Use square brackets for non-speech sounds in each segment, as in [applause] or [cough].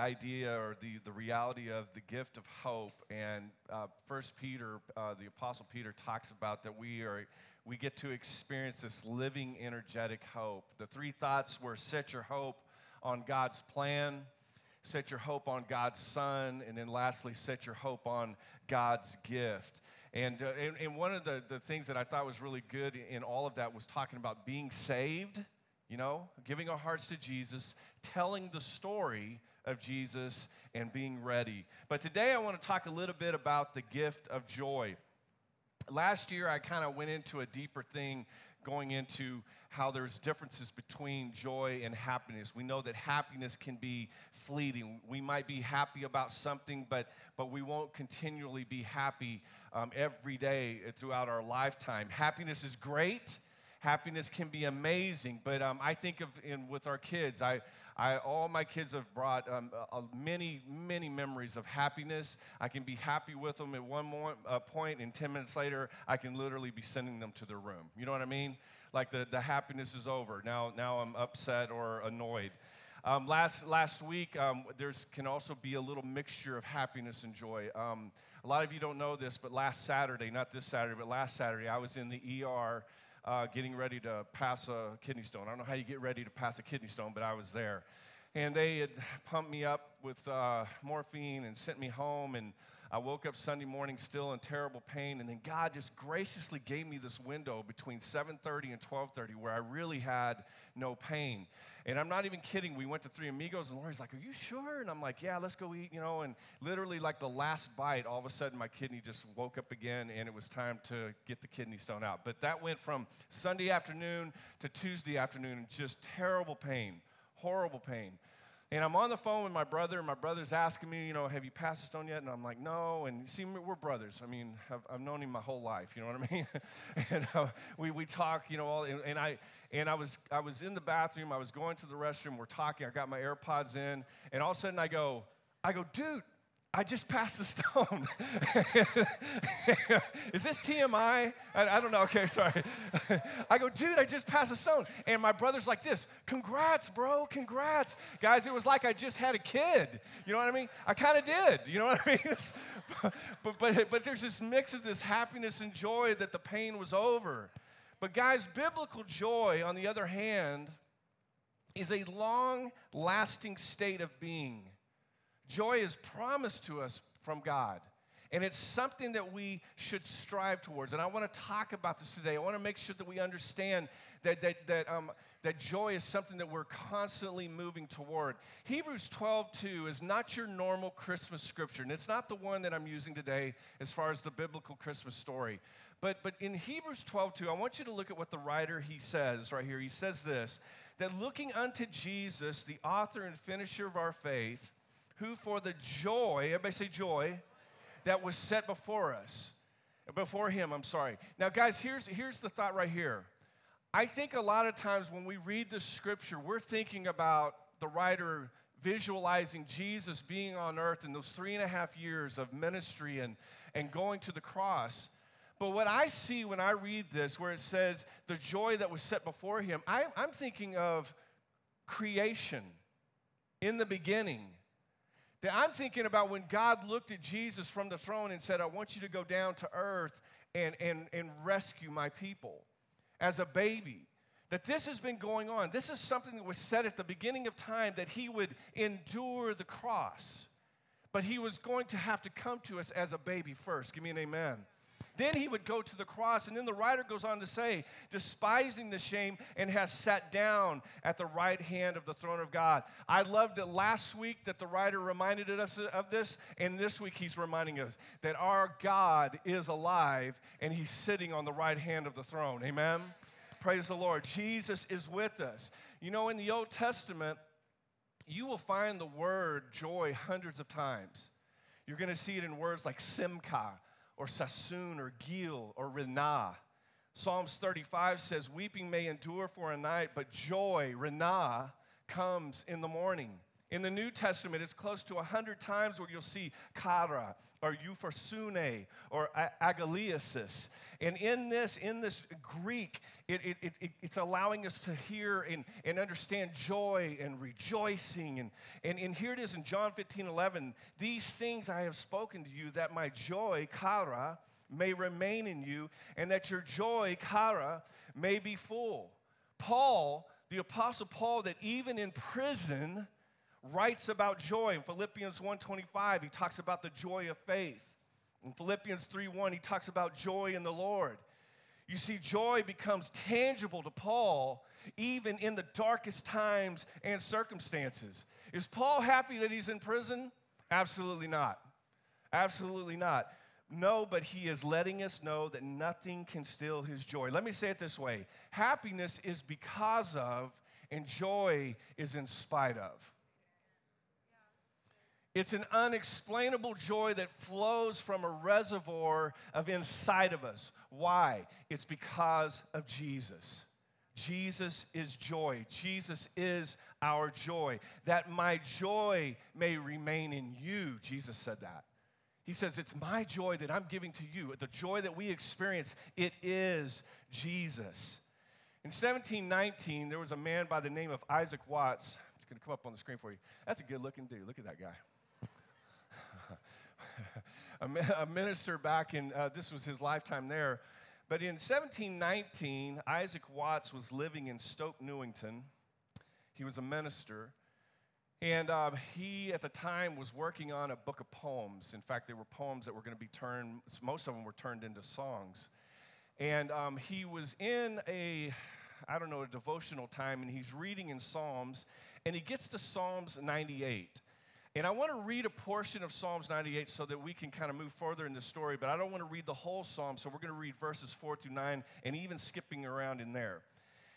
idea or the, the reality of the gift of hope. And uh, First Peter, uh, the Apostle Peter talks about that we are we get to experience this living, energetic hope. The three thoughts were set your hope on God's plan, set your hope on God's Son, and then lastly, set your hope on God's gift. And, uh, and, and, one of the, the things that I thought was really good in all of that was talking about being saved, you know, giving our hearts to Jesus, telling the story of Jesus, and being ready. But today I want to talk a little bit about the gift of joy. Last year I kind of went into a deeper thing going into how there's differences between joy and happiness. We know that happiness can be fleeting. We might be happy about something, but, but we won't continually be happy um, every day throughout our lifetime. Happiness is great. Happiness can be amazing, but um, I think of in, with our kids, I, I, all my kids have brought um, uh, many, many memories of happiness. I can be happy with them at one more, uh, point, and 10 minutes later, I can literally be sending them to their room. You know what I mean? Like the, the happiness is over. Now, now I'm upset or annoyed. Um, last, last week, um, there can also be a little mixture of happiness and joy. Um, a lot of you don't know this, but last Saturday, not this Saturday, but last Saturday, I was in the ER uh, getting ready to pass a kidney stone. I don't know how you get ready to pass a kidney stone, but I was there. And they had pumped me up with uh, morphine and sent me home. And I woke up Sunday morning still in terrible pain. And then God just graciously gave me this window between 7:30 and 12:30 where I really had no pain. And I'm not even kidding. We went to Three Amigos, and Lori's like, Are you sure? And I'm like, Yeah, let's go eat, you know. And literally, like the last bite, all of a sudden my kidney just woke up again, and it was time to get the kidney stone out. But that went from Sunday afternoon to Tuesday afternoon, just terrible pain, horrible pain. And I'm on the phone with my brother, and my brother's asking me, you know, have you passed stone yet? And I'm like, no. And you see, we're brothers. I mean, I've, I've known him my whole life. You know what I mean? [laughs] and uh, we, we talk, you know, all, and, and, I and I was I was in the bathroom. I was going to the restroom. We're talking. I got my AirPods in, and all of a sudden I go, I go, dude, I just passed the stone. [laughs] Is this TMI? I, I, don't know. Okay, sorry. [laughs] I go, dude, I just passed the stone. And my brother's like this Congrats, bro. Congrats. Guys, it was like I just had a kid. You know what I mean? I kind of did. You know what I [laughs] mean? but, but, but there's this mix of this happiness and joy that the pain was over. But, guys, biblical joy, on the other hand, is a long lasting state of being. Joy is promised to us from God. And it's something that we should strive towards. And I want to talk about this today. I want to make sure that we understand that, that, that, um, that joy is something that we're constantly moving toward. Hebrews 12, 2 is not your normal Christmas scripture. And it's not the one that I'm using today as far as the biblical Christmas story. But, but in Hebrews 12, 2, I want you to look at what the writer he says right here. He says this that looking unto Jesus, the author and finisher of our faith, who for the joy, everybody say joy, that was set before us, before him, I'm sorry. Now, guys, here's, here's the thought right here. I think a lot of times when we read the scripture, we're thinking about the writer visualizing Jesus being on earth in those three and a half years of ministry and, and going to the cross. But what I see when I read this, where it says the joy that was set before him, I, I'm thinking of creation in the beginning that I'm thinking about when God looked at Jesus from the throne and said, I want you to go down to earth and, and, and rescue my people as a baby. That this has been going on. This is something that was said at the beginning of time that he would endure the cross. But he was going to have to come to us as a baby first. Give me an amen. Then he would go to the cross, and then the writer goes on to say, despising the shame, and has sat down at the right hand of the throne of God. I loved it last week that the writer reminded us of this, and this week he's reminding us that our God is alive and he's sitting on the right hand of the throne. Amen? Praise the Lord. Jesus is with us. You know, in the Old Testament, you will find the word joy hundreds of times. You're going to see it in words like simcha or Sassoon or Gil or Renah. Psalms 35 says, Weeping may endure for a night, but joy, Renah, comes in the morning. In the New Testament, it's close to 100 times where you'll see kara or euphrosune or agalliasis. And in this, in this Greek, it, it, it, it's allowing us to hear and, and understand joy and rejoicing. And, and, and here it is in John 15, 11. These things I have spoken to you that my joy, kara, may remain in you and that your joy, kara, may be full. Paul, the Apostle Paul, that even in prison, writes about joy. In Philippians 1:25, he talks about the joy of faith. In Philippians 3:1, he talks about joy in the Lord. You see, joy becomes tangible to Paul even in the darkest times and circumstances. Is Paul happy that he's in prison? Absolutely not. Absolutely not. No, but he is letting us know that nothing can steal his joy. Let me say it this way happiness is because of, and joy is in spite of. It's an unexplainable joy that flows from a reservoir of inside of us. Why? It's because of Jesus. Jesus is joy. Jesus is our joy. That my joy may remain in you. Jesus said that. He says, It's my joy that I'm giving to you. The joy that we experience, it is Jesus. In 1719, there was a man by the name of Isaac Watts. It's going to come up on the screen for you. That's a good looking dude. Look at that guy. A minister back in, uh, this was his lifetime there. But in 1719, Isaac Watts was living in Stoke Newington. He was a minister. And uh, he, at the time, was working on a book of poems. In fact, they were poems that were going to be turned, most of them were turned into songs. And um, he was in a, I don't know, a devotional time, and he's reading in Psalms, and he gets to Psalms 98. And I want to read a portion of Psalms 98 so that we can kind of move further in the story, but I don't want to read the whole psalm, so we're going to read verses 4 through 9 and even skipping around in there.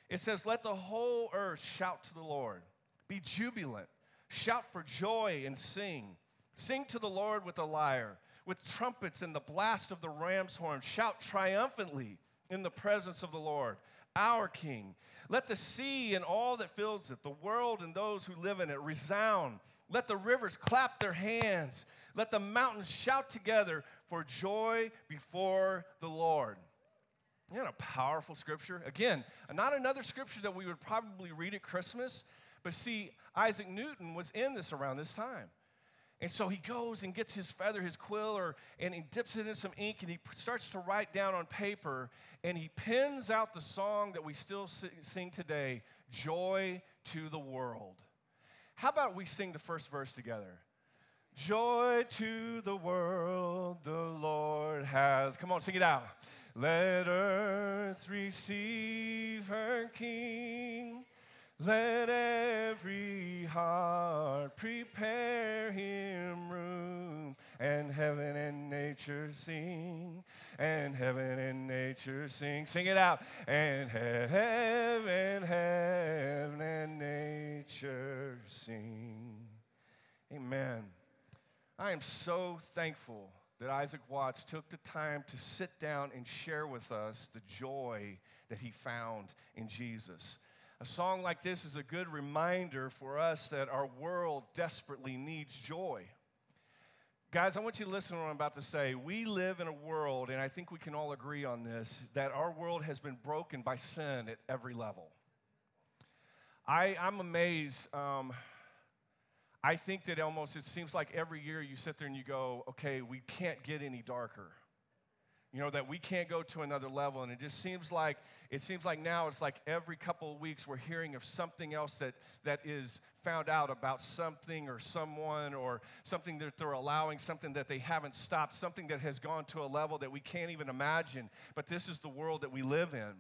It says, Let the whole earth shout to the Lord, be jubilant, shout for joy and sing. Sing to the Lord with a lyre, with trumpets and the blast of the ram's horn. Shout triumphantly in the presence of the Lord, our King. Let the sea and all that fills it, the world and those who live in it, resound let the rivers clap their hands. Let the mountains shout together for joy before the Lord. Isn't a powerful scripture? Again, not another scripture that we would probably read at Christmas, but see, Isaac Newton was in this around this time. And so he goes and gets his feather, his quill, or, and he dips it in some ink and he starts to write down on paper and he pins out the song that we still sing today Joy to the World. How about we sing the first verse together? Joy to the world the Lord has. Come on, sing it out. Let earth receive her King. Let every heart prepare him room, and heaven and nature sing, and heaven and nature sing. Sing it out. And heaven, heaven and nature sing. Amen. I am so thankful that Isaac Watts took the time to sit down and share with us the joy that he found in Jesus. A song like this is a good reminder for us that our world desperately needs joy. Guys, I want you to listen to what I'm about to say. We live in a world, and I think we can all agree on this, that our world has been broken by sin at every level. I, I'm amazed. Um, I think that almost it seems like every year you sit there and you go, okay, we can't get any darker you know that we can't go to another level. And it just seems like it seems like now it's like every couple of weeks we're hearing of something else that that is found out about something or someone or something that they're allowing something that they haven't stopped something that has gone to a level that we can't even imagine. But this is the world that we live in.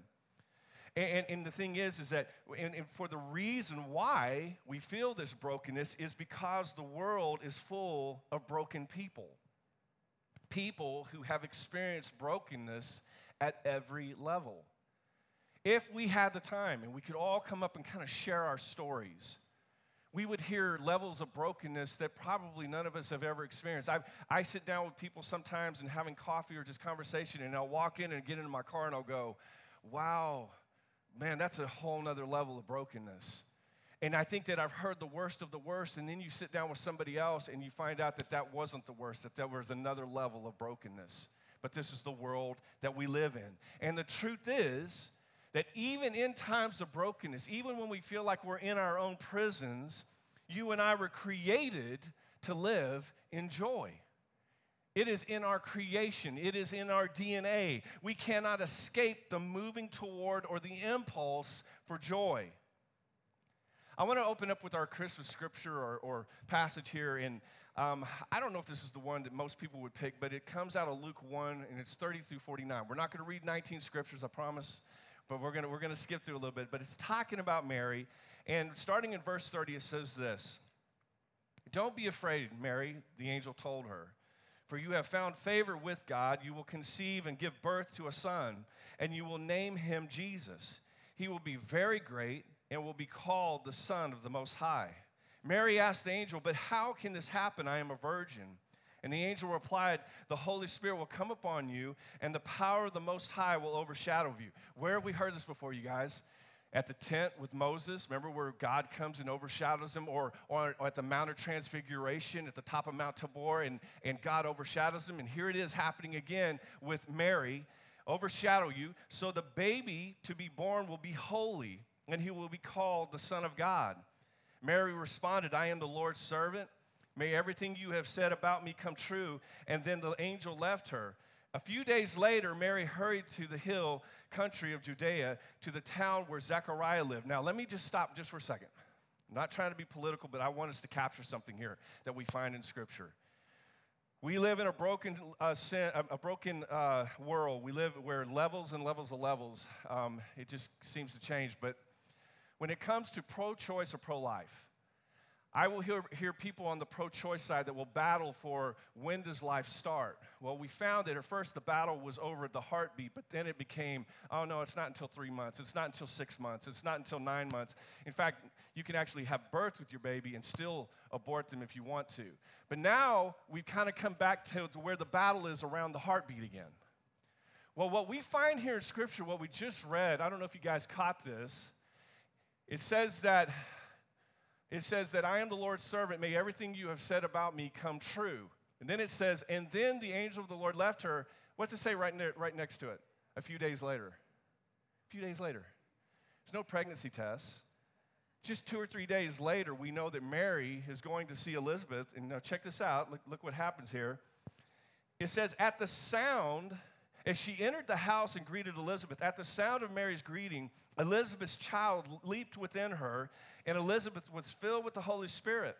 And, and, the thing is, is that and, and for the reason why we feel this brokenness is because the world is full of broken people people who have experienced brokenness at every level. If we had the time and we could all come up and kind of share our stories, we would hear levels of brokenness that probably none of us have ever experienced. I, I sit down with people sometimes and having coffee or just conversation, and I'll walk in and get into my car and I'll go, wow, man, that's a whole nother level of brokenness. And I think that I've heard the worst of the worst, and then you sit down with somebody else and you find out that that wasn't the worst, that there was another level of brokenness. But this is the world that we live in. And the truth is that even in times of brokenness, even when we feel like we're in our own prisons, you and I were created to live in joy. It is in our creation, it is in our DNA. We cannot escape the moving toward or the impulse for joy. I want to open up with our Christmas scripture or, or passage here. And um, I don't know if this is the one that most people would pick, but it comes out of Luke 1 and it's 30 through 49. We're not going to read 19 scriptures, I promise, but we're going we're to skip through a little bit. But it's talking about Mary. And starting in verse 30, it says this Don't be afraid, Mary, the angel told her. For you have found favor with God. You will conceive and give birth to a son, and you will name him Jesus. He will be very great and will be called the Son of the Most High. Mary asked the angel, But how can this happen? I am a virgin. And the angel replied, The Holy Spirit will come upon you, and the power of the Most High will overshadow you. Where have we heard this before, you guys? At the tent with Moses, remember where God comes and overshadows him, or, or, at the Mount of Transfiguration at the top of Mount Tabor, and, and God overshadows him. And here it is happening again with Mary overshadow you. So the baby to be born will be holy and he will be called the Son of God. Mary responded, I am the Lord's servant. May everything you have said about me come true. And then the angel left her. A few days later, Mary hurried to the hill country of Judea to the town where Zechariah lived. Now, let me just stop just for a second. I'm not trying to be political, but I want us to capture something here that we find in Scripture. We live in a broken, uh, sin, a, broken uh, world. We live where levels and levels of levels. Um, it just seems to change. But when it comes to pro choice or pro life, I will hear, hear people on the pro choice side that will battle for when does life start? Well, we found that at first the battle was over the heartbeat, but then it became, oh no, it's not until three months, it's not until six months, it's not until nine months. In fact, you can actually have birth with your baby and still abort them if you want to. But now we've kind of come back to, to where the battle is around the heartbeat again. Well, what we find here in Scripture, what we just read, I don't know if you guys caught this it says that it says that I am the Lord's servant, may everything you have said about me come true. And then it says, and then the angel of the Lord left her. What's it say right, ne- right next to it? A few days later. A few days later. There's no pregnancy tests. Just two or three days later, we know that Mary is going to see Elizabeth. And now check this out. Look, look what happens here. It says, at the sound as she entered the house and greeted Elizabeth, at the sound of Mary's greeting, Elizabeth's child leaped within her, and Elizabeth was filled with the Holy Spirit.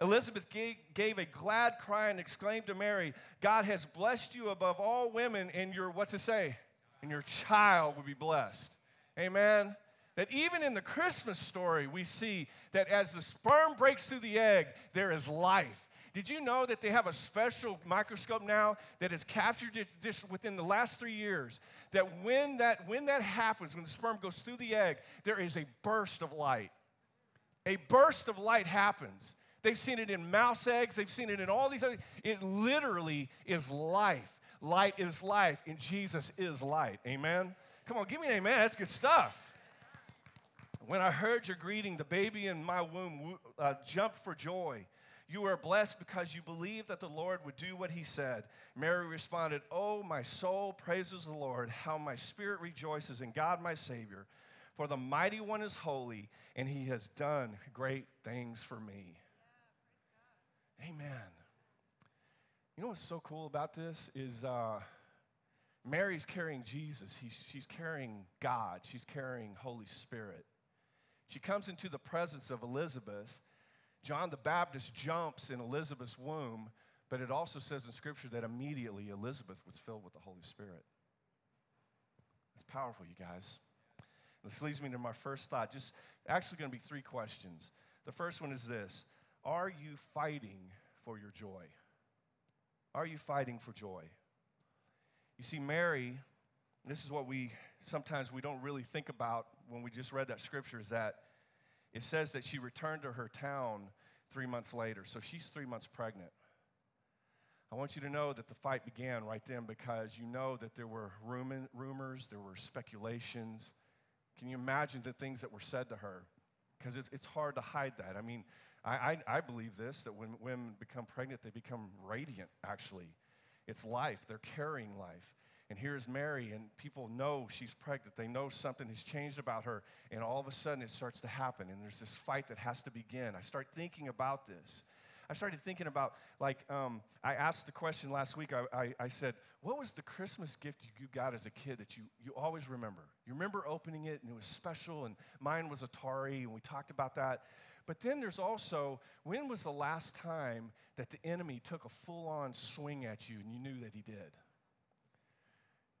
Elizabeth gave, a glad cry and exclaimed to Mary, God has blessed you above all women, and your, what's it say? And your child will be blessed. Amen. That even in the Christmas story, we see that as the sperm breaks through the egg, there is life. Did you know that they have a special microscope now that has captured it just within the last three years? That when that when that happens, when the sperm goes through the egg, there is a burst of light. A burst of light happens. They've seen it in mouse eggs, they've seen it in all these other. It literally is life. Light is life, and Jesus is light. Amen. Come on, give me an amen. That's good stuff. When I heard your greeting, the baby in my womb uh, jumped for joy. You are blessed because you believe that the Lord would do what he said. Mary responded, Oh, my soul praises the Lord, how my spirit rejoices in God my Savior. For the mighty one is holy, and he has done great things for me. Yeah, Amen. You know what's so cool about this is uh, Mary's carrying Jesus. He's, she's carrying God. She's carrying Holy Spirit. She comes into the presence of Elizabeth, John the Baptist jumps in Elizabeth's womb, but it also says in Scripture that immediately Elizabeth was filled with the Holy Spirit. It's powerful, you guys. This leads me to my first thought. Just actually going to be three questions. The first one is this Are you fighting for your joy? Are you fighting for joy? You see, Mary, this is what we sometimes we don't really think about when we just read that scripture, is that it says that she returned to her town three months later. So she's three months pregnant. I want you to know that the fight began right then because you know that there were rumors, there were speculations. Can you imagine the things that were said to her? because it's, it's hard to hide that. I mean, I, I, I believe this that when women become pregnant, they become radiant, actually. It's life, they're carrying life. And here's Mary, and people know she's pregnant. They know something has changed about her, and all of a sudden it starts to happen, and there's this fight that has to begin. I start thinking about this. I started thinking about, like, um, I asked the question last week. I, I, I, said, What was the Christmas gift you got as a kid that you, you always remember? You remember opening it, and it was special, and mine was Atari, and we talked about that. But then there's also, when was the last time that the enemy took a full on swing at you and you knew that he did?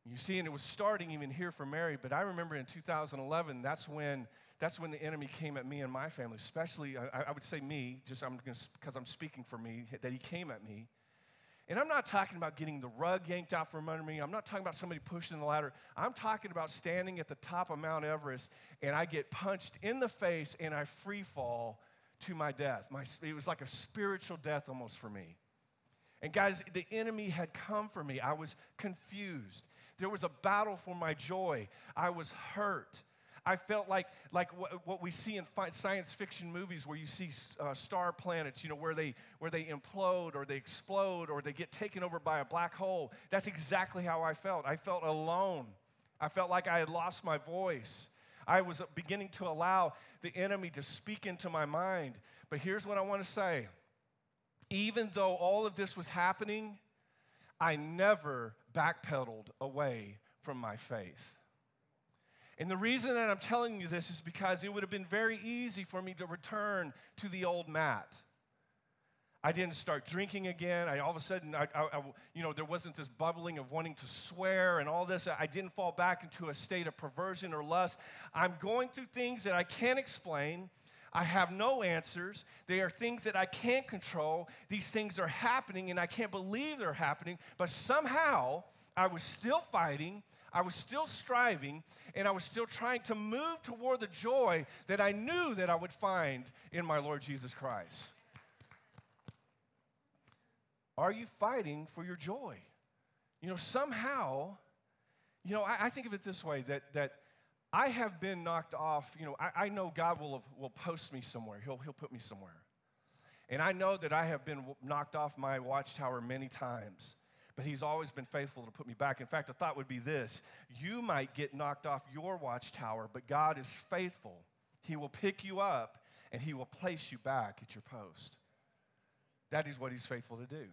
You see, and it was starting even here for Mary, but I remember in 2011, that's when, that's when the enemy came at me and my family, especially, I, I would say me, just because I'm speaking for me, that he came at me. And I'm not talking about getting the rug yanked out from under me. I'm not talking about somebody pushing the ladder. I'm talking about standing at the top of Mount Everest and I get punched in the face and I free fall to my death. My, it was like a spiritual death almost for me. And guys, the enemy had come for me. I was confused. There was a battle for my joy. I was hurt. I felt like, like what, what we see in fi- science fiction movies where you see uh, star planets, you know, where they, where they implode or they explode or they get taken over by a black hole. That's exactly how I felt. I felt alone. I felt like I had lost my voice. I was beginning to allow the enemy to speak into my mind. But here's what I want to say even though all of this was happening, I never backpedaled away from my faith. And the reason that I'm telling you this is because it would have been very easy for me to return to the old Matt. I didn't start drinking again. I all of a sudden, I, I, I, you know, there wasn't this bubbling of wanting to swear and all this. I didn't fall back into a state of perversion or lust. I'm going through things that I can't explain. I have no answers. They are things that I can't control. These things are happening, and I can't believe they're happening. But somehow, I was still fighting. I was still striving and I was still trying to move toward the joy that I knew that I would find in my Lord Jesus Christ. Are you fighting for your joy? You know, somehow, you know, I, I think of it this way that, that I have been knocked off. You know, I, I know God will, will post me somewhere, he'll, he'll put me somewhere. And I know that I have been knocked off my watchtower many times but he's always been faithful to put me back. In fact, the thought would be this you might get knocked off your watchtower, but God is faithful. He will pick you up and he will place you back at your post. That is what he's faithful to do.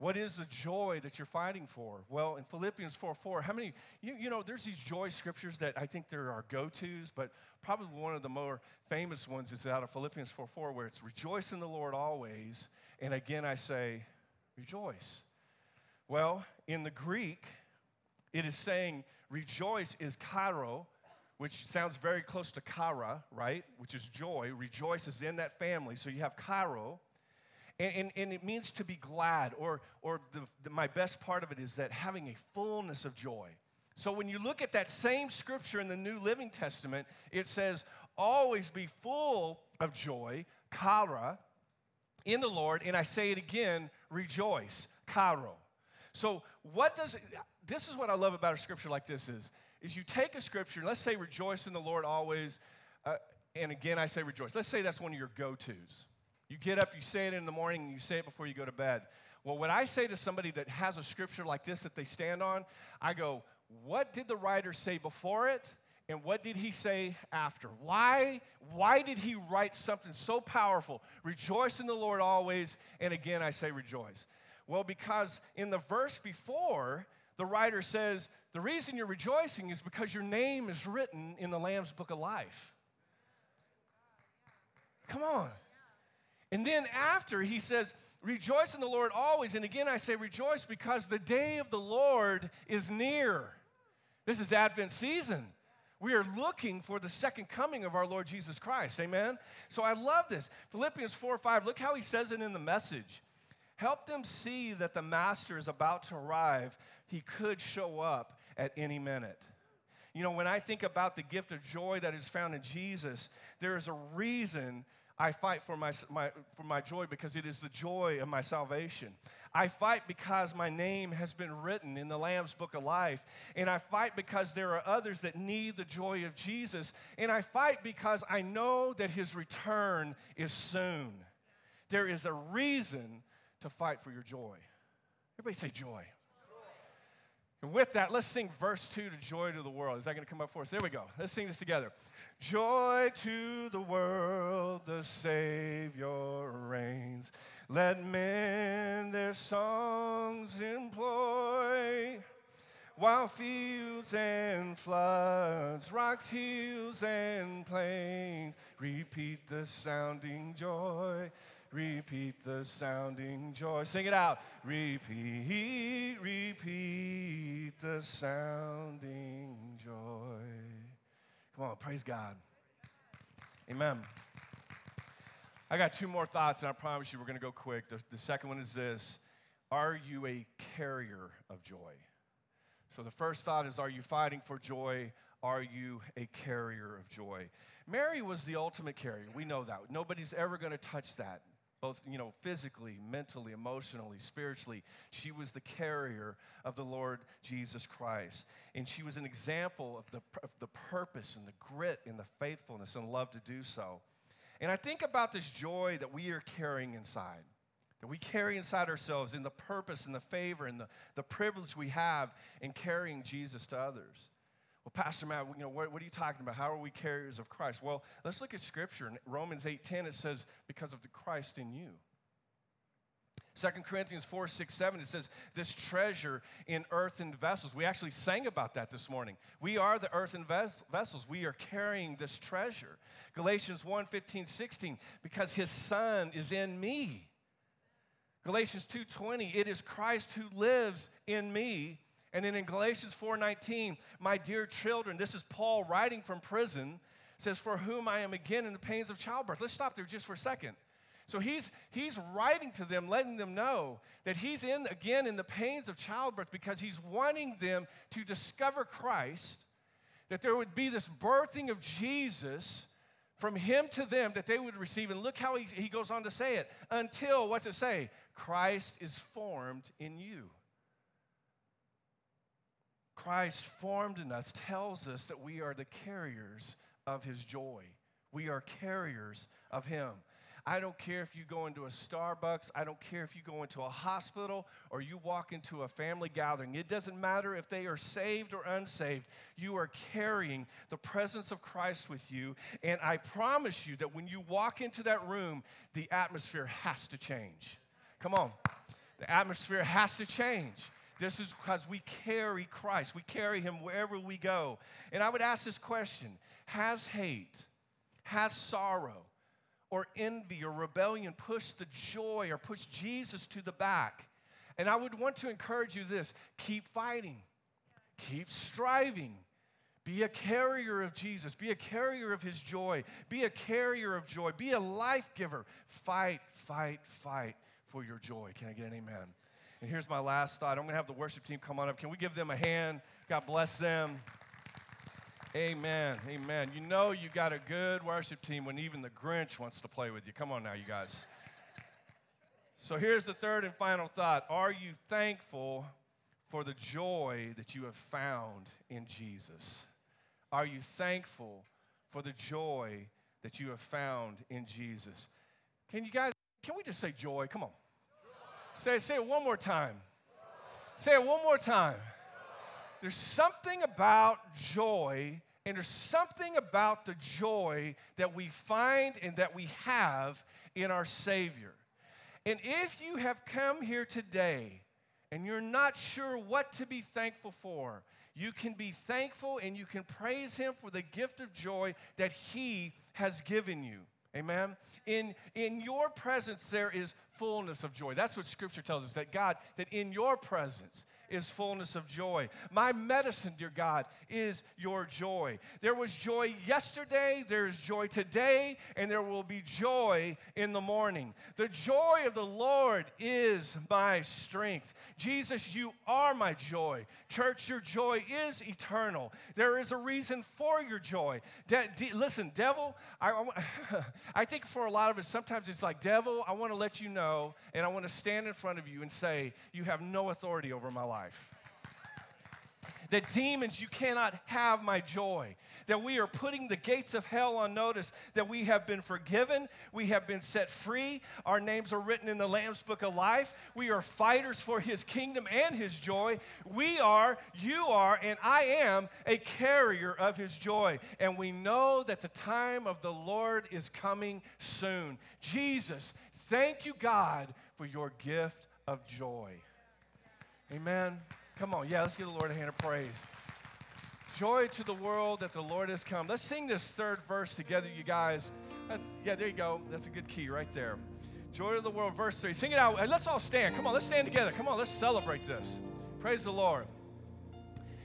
What is the joy that you're fighting for? Well, in Philippians 4 4, how many, you, you know, there's these joy scriptures that I think there are go tos, but probably one of the more famous ones is out of Philippians 4 4, where it's rejoice in the Lord always. And again, I say, rejoice. Well, in the Greek, it is saying rejoice is kairo, which sounds very close to kara, right? Which is joy. Rejoice is in that family. So you have kairo. And, and, and it means to be glad, or, or the, the, my best part of it is that having a fullness of joy. So when you look at that same scripture in the New Living Testament, it says, always be full of joy, kara, in the Lord, and I say it again, rejoice, karo. So what does this is what I love about a scripture like this is, is you take a scripture, let's say rejoice in the Lord always, uh, and again I say rejoice. Let's say that's one of your go-tos. You get up, you say it in the morning, and you say it before you go to bed. Well, when I say to somebody that has a scripture like this that they stand on, I go, what did the writer say before it? And what did he say after? Why, why did he write something so powerful? Rejoice in the Lord always. And again, I say rejoice. Well, because in the verse before, the writer says, the reason you're rejoicing is because your name is written in the Lamb's book of life. Come on. And then after, he says, Rejoice in the Lord always. And again, I say rejoice because the day of the Lord is near. This is Advent season. We are looking for the second coming of our Lord Jesus Christ. Amen? So I love this. Philippians 4 5, look how he says it in the message. Help them see that the master is about to arrive. He could show up at any minute. You know, when I think about the gift of joy that is found in Jesus, there is a reason I fight for my, my, for my joy because it is the joy of my salvation. I fight because my name has been written in the Lamb's book of life. And I fight because there are others that need the joy of Jesus. And I fight because I know that his return is soon. There is a reason to fight for your joy. Everybody say joy. And with that, let's sing verse 2 to Joy to the World. Is that going to come up for us? There we go. Let's sing this together. Joy to the world, the Savior reigns. Let men their songs employ. While fields and floods, rocks, hills, and plains repeat the sounding joy repeat the sounding joy. Sing it out. Repeat, repeat the sounding joy. Come on, praise God. Amen. I got two more thoughts, and I promise you we're going to go quick. The, the second one is this Are you a carrier of joy? So the first thought is Are you fighting for joy? Are you a carrier of joy? Mary was the ultimate carrier. We know that. Nobody's ever going to touch that both you know physically mentally emotionally spiritually she was the carrier of the lord jesus christ. And she was an example of the, of the purpose and the grit and the faithfulness and love to do so. And i think about this joy that we are carrying inside that we carry inside ourselves in the purpose and the favor and the, the privilege we have in carrying jesus to others well, Pastor Matt, you know, what, what, are you talking about? How are we carriers of Christ? Well, let's look at Scripture. In Romans 8.10, it says, because of the Christ in you. 2 Corinthians 4, 6, 7, it says, this treasure in earthen vessels. We actually sang about that this morning. We are the earthen ves- vessels. We are carrying this treasure. Galatians 1, 15, 16, because his son is in me. Galatians 2:20 it is Christ who lives in me and then in Galatians 4:19, my dear children, this is Paul writing from prison, says, For whom I am again in the pains of childbirth. Let's stop there just for a second. So he's, he's writing to them, letting them know that he's in again in the pains of childbirth because he's wanting them to discover Christ, that there would be this birthing of Jesus from him to them that they would receive. And look how he, he goes on to say it until, what's it say? Christ is formed in you. Christ formed in us tells us that we are the carriers of his joy. We are carriers of him. I don't care if you go into a Starbucks, I don't care if you go into a hospital or you walk into a family gathering. It doesn't matter if they are saved or unsaved. You are carrying the presence of Christ with you. And I promise you that when you walk into that room, the atmosphere has to change. Come on. The atmosphere has to change. This is because we carry Christ. We carry him wherever we go. And I would ask this question Has hate, has sorrow, or envy or rebellion pushed the joy or pushed Jesus to the back? And I would want to encourage you this keep fighting, keep striving. Be a carrier of Jesus. Be a carrier of his joy. Be a carrier of joy. Be a life giver. Fight, fight, fight for your joy. Can I get an amen? And here's my last thought. I'm going to have the worship team come on up. Can we give them a hand? God bless them. Amen. Amen. You know you got a good worship team when even the Grinch wants to play with you. Come on now, you guys. So here's the third and final thought. Are you thankful for the joy that you have found in Jesus? Are you thankful for the joy that you have found in Jesus? Can you guys, can we just say joy? Come on. Say, say it one more time. Say it one more time. There's something about joy, and there's something about the joy that we find and that we have in our Savior. And if you have come here today and you're not sure what to be thankful for, you can be thankful and you can praise Him for the gift of joy that He has given you. Amen. In, in your presence, there is fullness of joy. That's what Scripture tells us that God, that in your presence, is fullness of joy. My medicine, dear God, is your joy. There was joy yesterday, there's joy today, and there will be joy in the morning. The joy of the Lord is my strength. Jesus, you are my joy. Church, your joy is eternal. There is a reason for your joy. De- de- listen, devil, I, I, [laughs] I think for a lot of us, sometimes it's like, devil, I want to let you know, and I want to stand in front of you and say, you have no authority over my life. That demons, you cannot have my joy. That we are putting the gates of hell on notice. That we have been forgiven. We have been set free. Our names are written in the Lamb's Book of Life. We are fighters for His kingdom and His joy. We are, you are, and I am a carrier of His joy. And we know that the time of the Lord is coming soon. Jesus, thank you, God, for your gift of joy. Amen. Come on. Yeah, let's give the Lord a hand of praise. Joy to the world that the Lord has come. Let's sing this third verse together, you guys. Uh, yeah, there you go. That's a good key right there. Joy to the world, verse 3. Sing it out. Let's all stand. Come on, let's stand together. Come on, let's celebrate this. Praise the Lord.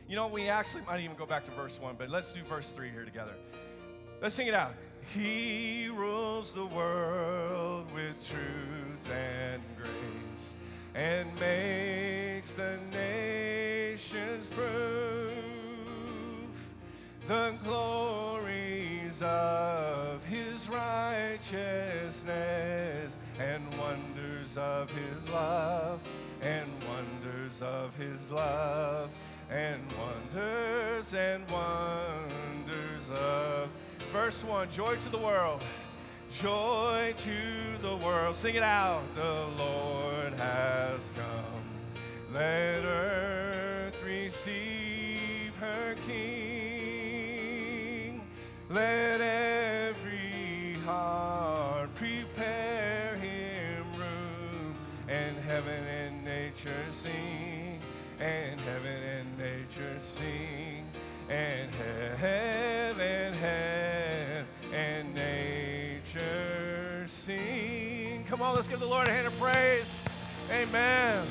You know, we actually might even go back to verse 1, but let's do verse 3 here together. Let's sing it out. He rules the world with truth and grace and makes the nations prove the glories of his righteousness and wonders of his love and wonders of his love and wonders and wonders of verse 1 joy to the world Joy to the world. Sing it out. The Lord has come. Let earth receive her King. Let every heart prepare him room. And heaven and nature sing. And heaven and nature sing. And heaven, sing. Come on, let's give the Lord a hand of praise. Amen.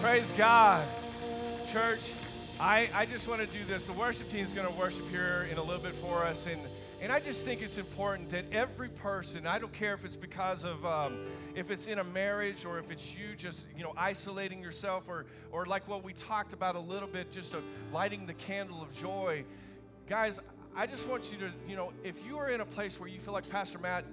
Praise God. Church, I, I just want to do this. The worship team is going to worship here in a little bit for us. And, and I just think it's important that every person, I don't care if it's because of, um, if it's in a marriage or if it's you just, you know, isolating yourself or, or like what we talked about a little bit, just of lighting the candle of joy. Guys, I just want you to, you know, if you are in a place where you feel like, Pastor Matt,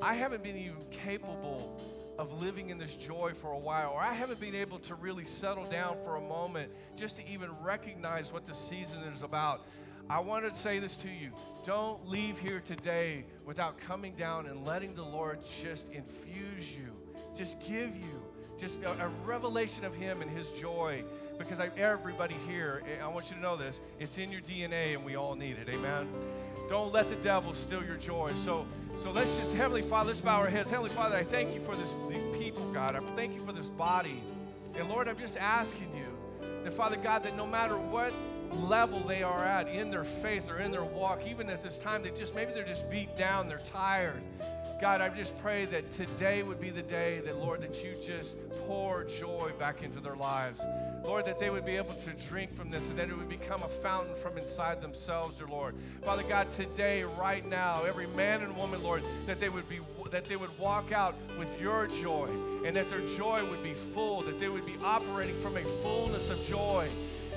I haven't been even capable of living in this joy for a while, or I haven't been able to really settle down for a moment just to even recognize what the season is about. I want to say this to you. Don't leave here today without coming down and letting the Lord just infuse you, just give you just a, a revelation of Him and His joy because I, everybody here, eh, I want you to know this, it's in your DNA and we all need it. Amen. Don't let the devil steal your joy. So, so let's just, Heavenly Father, let's bow our heads. Heavenly Father, I thank you for this, these people, God. I thank you for this body. And Lord, I'm just asking you that, Father God, that no matter what level they are at in their faith or in their walk, even at this time, they just maybe they're just beat down, they're tired. God, I just pray that today would be the day that, Lord, that you just pour joy back into their lives. Lord, that they would be able to drink from this and that it would become a fountain from inside themselves, dear Lord. Father God, today, right now, every man and woman, Lord, that they would be that they would walk out with your joy and that their joy would be full, that they would be operating from a fullness of joy.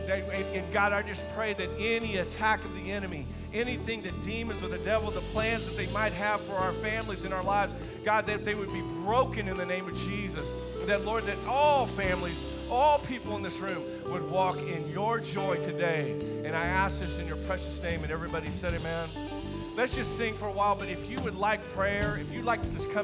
That, and God, I just pray that any attack of the enemy, anything that demons or the devil, the plans that they might have for our families and our lives, God, that they would be broken in the name of Jesus. That, Lord, that all families, all people in this room would walk in your joy today. And I ask this in your precious name. And everybody said, Amen. Let's just sing for a while. But if you would like prayer, if you'd like to just come,